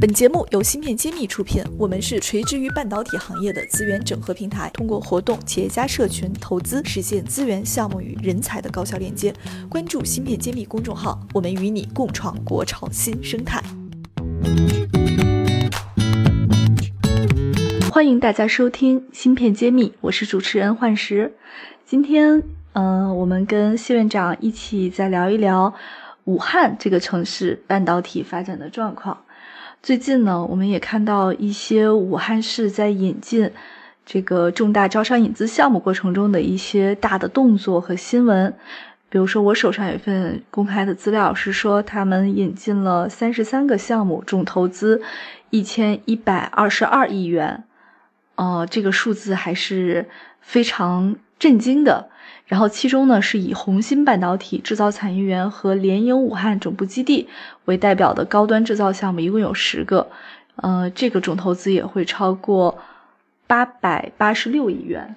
本节目由芯片揭秘出品，我们是垂直于半导体行业的资源整合平台，通过活动、企业家社群、投资，实现资源、项目与人才的高效链接。关注芯片揭秘公众号，我们与你共创国潮新生态。欢迎大家收听芯片揭秘，我是主持人幻石。今天，嗯，我们跟谢院长一起再聊一聊武汉这个城市半导体发展的状况。最近呢，我们也看到一些武汉市在引进这个重大招商引资项目过程中的一些大的动作和新闻。比如说，我手上有一份公开的资料，是说他们引进了三十三个项目，总投资一千一百二十二亿元。呃，这个数字还是非常震惊的。然后，其中呢是以红芯半导体制造产业园和联营武汉总部基地为代表的高端制造项目，一共有十个。呃，这个总投资也会超过八百八十六亿元。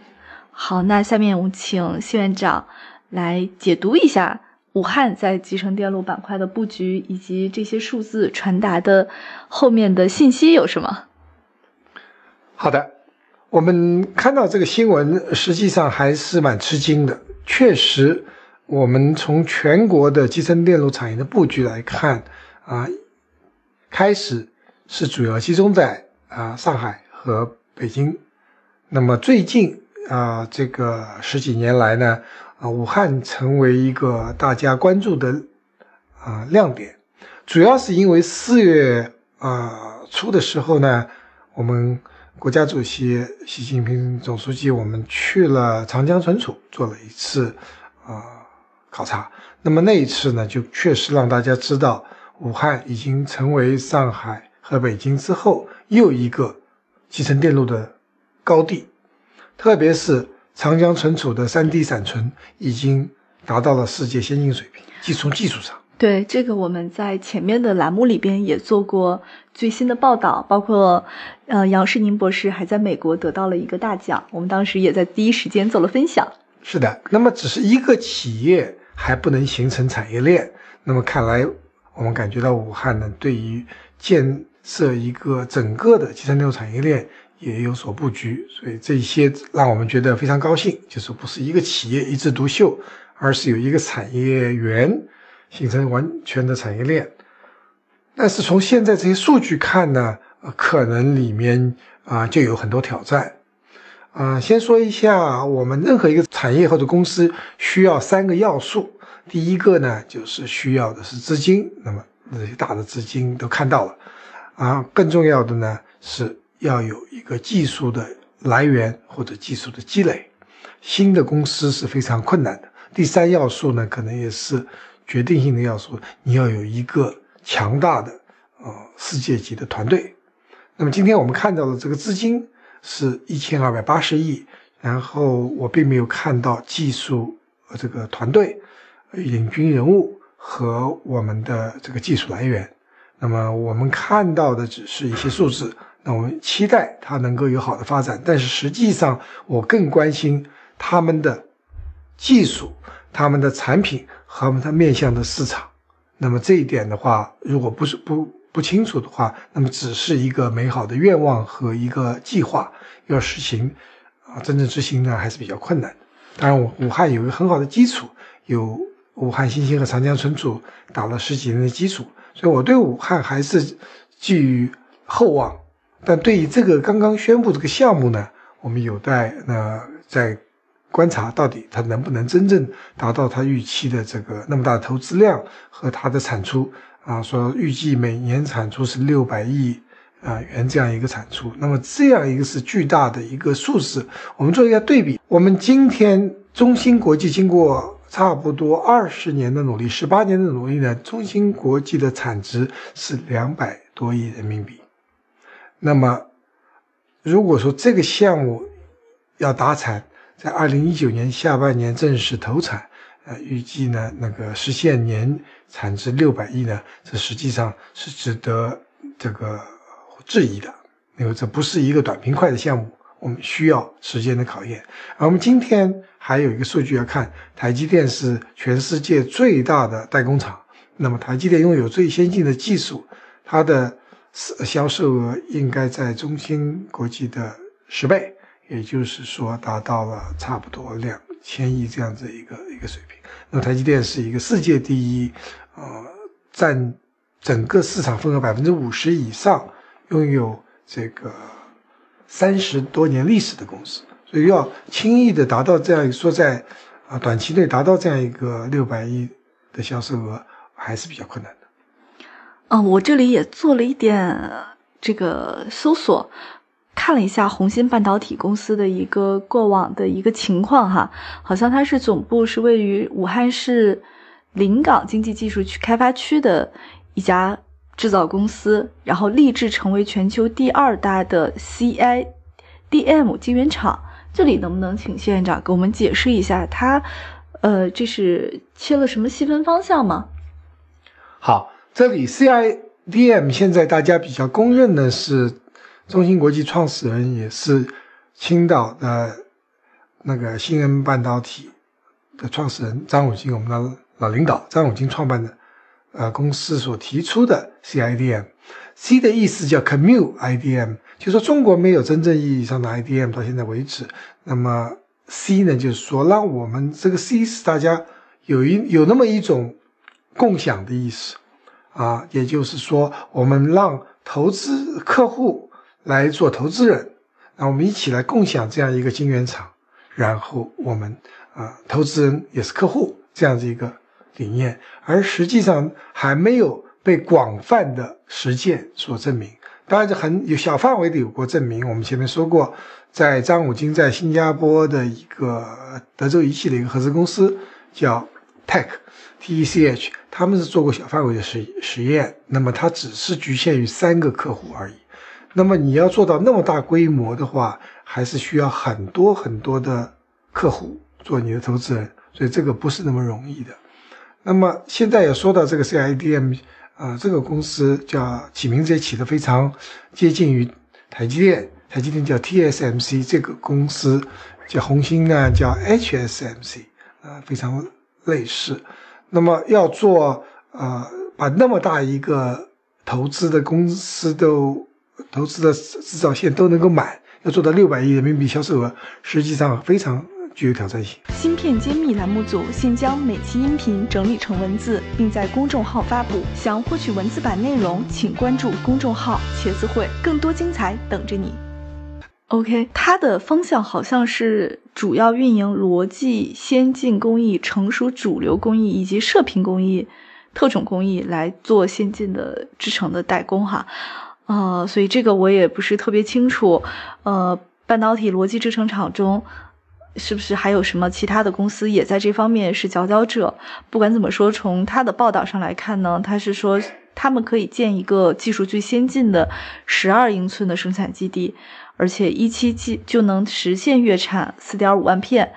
好，那下面我们请谢院长来解读一下武汉在集成电路板块的布局，以及这些数字传达的后面的信息有什么？好的。我们看到这个新闻，实际上还是蛮吃惊的。确实，我们从全国的集成电路产业的布局来看，啊，开始是主要集中在啊上海和北京。那么最近啊，这个十几年来呢，啊，武汉成为一个大家关注的啊亮点，主要是因为四月啊初的时候呢，我们。国家主席习近平总书记，我们去了长江存储做了一次啊考察。那么那一次呢，就确实让大家知道，武汉已经成为上海和北京之后又一个集成电路的高地。特别是长江存储的 3D 闪存已经达到了世界先进水平，即从技术上。对这个，我们在前面的栏目里边也做过最新的报道，包括，呃，杨世宁博士还在美国得到了一个大奖，我们当时也在第一时间做了分享。是的，那么只是一个企业还不能形成产业链，那么看来我们感觉到武汉呢，对于建设一个整个的集成电路产业链也有所布局，所以这些让我们觉得非常高兴，就是不是一个企业一枝独秀，而是有一个产业园。形成完全的产业链，但是从现在这些数据看呢，可能里面啊就有很多挑战，啊，先说一下，我们任何一个产业或者公司需要三个要素，第一个呢就是需要的是资金，那么这些大的资金都看到了，啊，更重要的呢是要有一个技术的来源或者技术的积累，新的公司是非常困难的。第三要素呢，可能也是。决定性的要素，你要有一个强大的呃世界级的团队。那么今天我们看到的这个资金是一千二百八十亿，然后我并没有看到技术这个团队领军人物和我们的这个技术来源。那么我们看到的只是一些数字，那我们期待它能够有好的发展。但是实际上，我更关心他们的技术、他们的产品。和它面向的市场，那么这一点的话，如果不是不不清楚的话，那么只是一个美好的愿望和一个计划，要实行啊，真正执行呢还是比较困难。当然，武武汉有一个很好的基础，有武汉新兴和长江存储打了十几年的基础，所以我对武汉还是寄予厚望。但对于这个刚刚宣布这个项目呢，我们有待呢在。观察到底它能不能真正达到它预期的这个那么大的投资量和它的产出啊？说预计每年产出是六百亿啊元这样一个产出，那么这样一个是巨大的一个数字。我们做一下对比，我们今天中芯国际经过差不多二十年的努力，十八年的努力呢，中芯国际的产值是两百多亿人民币。那么如果说这个项目要达产，在二零一九年下半年正式投产，呃，预计呢那个实现年产值六百亿呢，这实际上是值得这个质疑的，因为这不是一个短平快的项目，我们需要时间的考验。而我们今天还有一个数据要看，台积电是全世界最大的代工厂，那么台积电拥有最先进的技术，它的销售额应该在中芯国际的十倍，也就是说达到了差不多两千亿这样子一个一个水平。那台积电是一个世界第一，呃，占整个市场份额百分之五十以上，拥有这个三十多年历史的公司，所以要轻易的达到这样说在啊短期内达到这样一个六百亿的销售额还是比较困难的。嗯，我这里也做了一点这个搜索，看了一下红芯半导体公司的一个过往的一个情况哈，好像它是总部是位于武汉市临港经济技术区开发区的一家制造公司，然后立志成为全球第二大的 CIDM 晶圆厂。这里能不能请谢院长给我们解释一下，它呃这是切了什么细分方向吗？好。这里 CIDM 现在大家比较公认的是中芯国际创始人，也是青岛的那个新恩半导体的创始人张永京，我们的老领导张永京创办的呃公司所提出的 CIDM。C 的意思叫 Commute IDM，就说中国没有真正意义上的 IDM 到现在为止。那么 C 呢，就是说让我们这个 C 是大家有一有那么一种共享的意思。啊，也就是说，我们让投资客户来做投资人，那我们一起来共享这样一个晶圆厂，然后我们啊，投资人也是客户这样子一个理念，而实际上还没有被广泛的实践所证明。当然，这很有小范围的有过证明。我们前面说过，在张武金在新加坡的一个德州仪器的一个合资公司叫 Tech。TECH，他们是做过小范围的实实验，那么它只是局限于三个客户而已。那么你要做到那么大规模的话，还是需要很多很多的客户做你的投资人，所以这个不是那么容易的。那么现在也说到这个 CIDM，啊，这个公司叫起名字也起得非常接近于台积电，台积电叫 TSMC，这个公司叫红星呢叫 HSMC，啊，非常类似。那么要做呃，把那么大一个投资的公司都投资的制造线都能够满，要做到六百亿人民币销售额，实际上非常具有挑战性。芯片揭秘栏目组现将每期音频整理成文字，并在公众号发布。想获取文字版内容，请关注公众号“茄子会”，更多精彩等着你。OK，它的方向好像是主要运营逻辑先进工艺、成熟主流工艺以及射频工艺、特种工艺来做先进的制成的代工哈，呃，所以这个我也不是特别清楚。呃，半导体逻辑制程厂中是不是还有什么其他的公司也在这方面是佼佼者？不管怎么说，从他的报道上来看呢，他是说他们可以建一个技术最先进的十二英寸的生产基地。而且一期即就能实现月产四点五万片，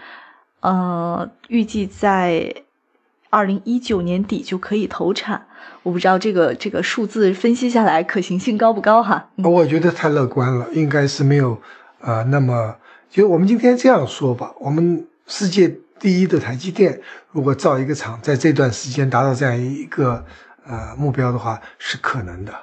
呃，预计在二零一九年底就可以投产。我不知道这个这个数字分析下来可行性高不高哈？我觉得太乐观了，应该是没有啊。那么就我们今天这样说吧，我们世界第一的台积电，如果造一个厂，在这段时间达到这样一个呃目标的话，是可能的。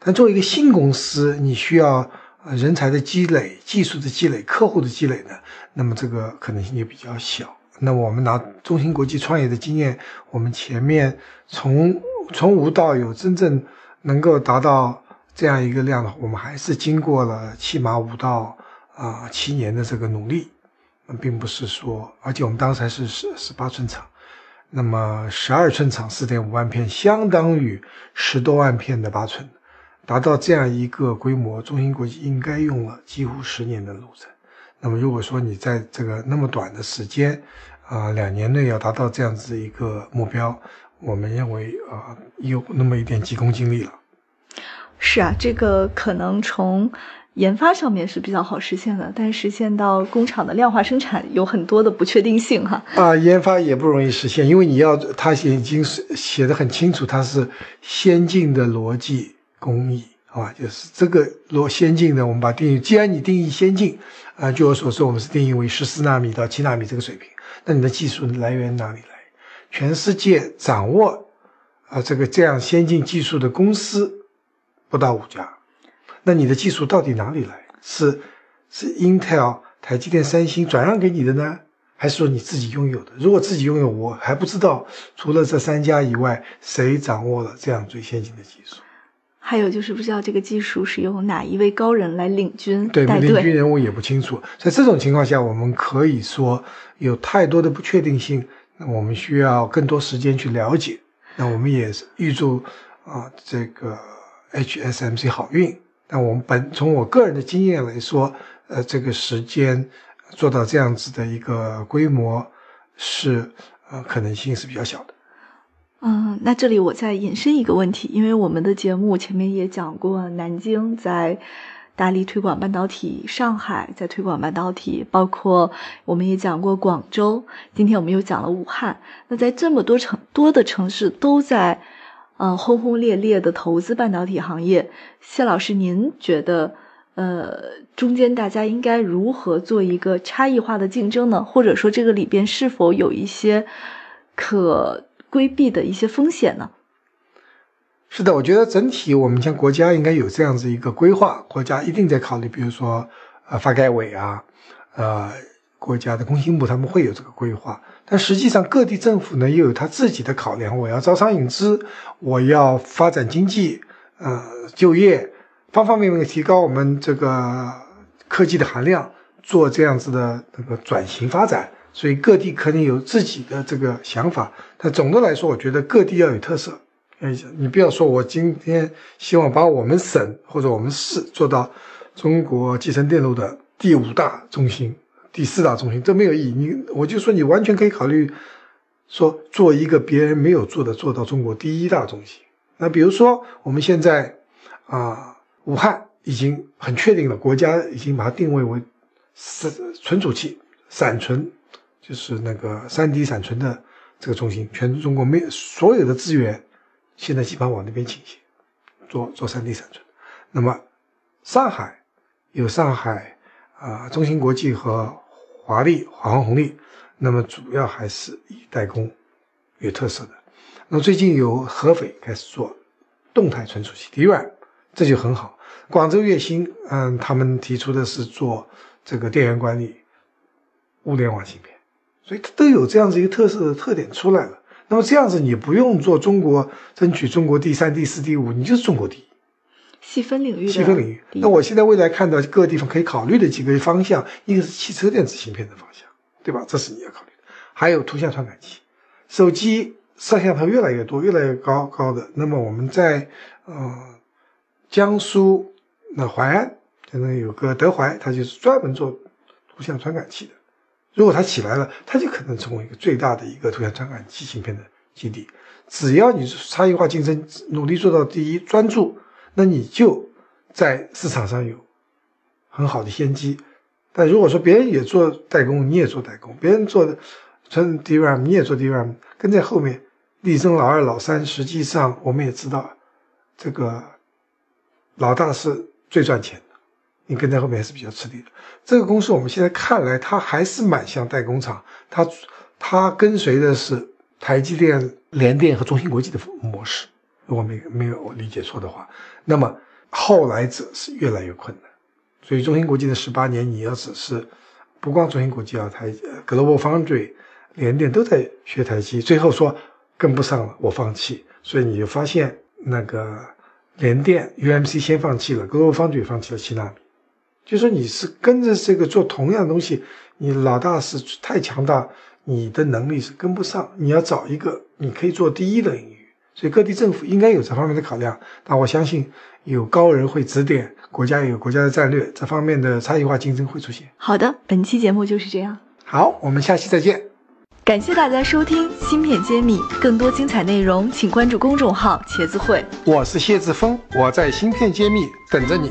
但作为一个新公司，你需要。人才的积累、技术的积累、客户的积累呢，那么这个可能性就比较小。那我们拿中芯国际创业的经验，我们前面从从无到有，真正能够达到这样一个量的话，我们还是经过了起码五到啊七年的这个努力，并不是说，而且我们当时还是十十八寸厂，那么十二寸厂四点五万片，相当于十多万片的八寸。达到这样一个规模，中芯国际应该用了几乎十年的路程。那么，如果说你在这个那么短的时间，啊，两年内要达到这样子一个目标，我们认为啊，有那么一点急功近利了。是啊，这个可能从研发上面是比较好实现的，但实现到工厂的量化生产有很多的不确定性哈。啊，研发也不容易实现，因为你要它已经是写的很清楚，它是先进的逻辑。工艺，好吧，就是这个罗先进的，我们把定义。既然你定义先进，啊，据我所知，我们是定义为十四纳米到七纳米这个水平。那你的技术来源哪里来？全世界掌握啊这个这样先进技术的公司不到五家。那你的技术到底哪里来？是是 Intel、台积电、三星转让给你的呢，还是说你自己拥有的？如果自己拥有，我还不知道除了这三家以外，谁掌握了这样最先进的技术。还有就是不知道这个技术是由哪一位高人来领军对，带领军。人物也不清楚。在这种情况下，我们可以说有太多的不确定性，那我们需要更多时间去了解。那我们也是预祝啊、这个 HSMC 好运。那我们本从我个人的经验来说，呃，这个时间做到这样子的一个规模是呃可能性是比较小的。嗯，那这里我再引申一个问题，因为我们的节目前面也讲过，南京在大力推广半导体，上海在推广半导体，包括我们也讲过广州，今天我们又讲了武汉。那在这么多城多的城市都在呃轰轰烈烈的投资半导体行业，谢老师，您觉得呃中间大家应该如何做一个差异化的竞争呢？或者说这个里边是否有一些可规避的一些风险呢？是的，我觉得整体我们像国家应该有这样子一个规划，国家一定在考虑，比如说呃发改委啊，呃国家的工信部他们会有这个规划，但实际上各地政府呢又有他自己的考量，我要招商引资，我要发展经济，呃就业，方方面面提高我们这个科技的含量，做这样子的那个转型发展，所以各地可能有自己的这个想法，但总的来说，我觉得各地要有特色。哎，你不要说我今天希望把我们省或者我们市做到中国集成电路的第五大中心、第四大中心，这没有意义。你我就说你完全可以考虑说做一个别人没有做的，做到中国第一大中心。那比如说我们现在啊、武汉已经很确定了，国家已经把它定位为是存储器、闪存，就是那个三 D 闪存的这个中心，全中国没所有的资源。现在基本上往那边倾斜，做做三 D 闪存。那么上海有上海啊、中芯国际和华丽华虹红利，那么主要还是以代工有特色的。那么最近有合肥开始做动态存储器 d r a 这就很好。广州月星，嗯，他们提出的是做这个电源管理、物联网芯片，所以它都有这样子一个特色的特点出来了。那么这样子，你不用做中国争取中国第三、第四、第五，你就是中国第一。细分领域细分领域。那我现在未来看到各个地方可以考虑的几个方向，一个是汽车电子芯片的方向，对吧？这是你要考虑的。还有图像传感器，手机摄像头越来越多，越来越高高的。那么我们在呃江苏那淮安，可能有个德怀，它就是专门做图像传感器的。如果它起来了，它就可能成为一个最大的一个图像传感器芯片的基地。只要你差异化竞争，努力做到第一，专注，那你就在市场上有很好的先机。但如果说别人也做代工，你也做代工，别人做的纯 DRAM，你也做 DRAM，跟在后面力争老二、老三。实际上我们也知道，这个老大是最赚钱，你跟在后面还是比较吃力的。这个公司我们现在看来，它还是蛮像代工厂，它它跟随的是台积电、联电和中芯国际的模式。如果没没有我理解错的话，那么后来者是越来越困难。所以中芯国际的十八年，你要只是不光中芯国际啊，台呃 Global Foundry、联电都在学台积，最后说跟不上了，我放弃。所以你就发现那个联电 UMC 先放弃了，Global Foundry 放弃了七纳米。就说你是跟着这个做同样的东西，你老大是太强大，你的能力是跟不上。你要找一个你可以做第一的领域，所以各地政府应该有这方面的考量。但我相信有高人会指点，国家有国家的战略，这方面的差异化竞争会出现。好的，本期节目就是这样。好，我们下期再见。感谢大家收听《芯片揭秘》，更多精彩内容请关注公众号“茄子会”。我是谢志峰，我在芯片揭秘等着你。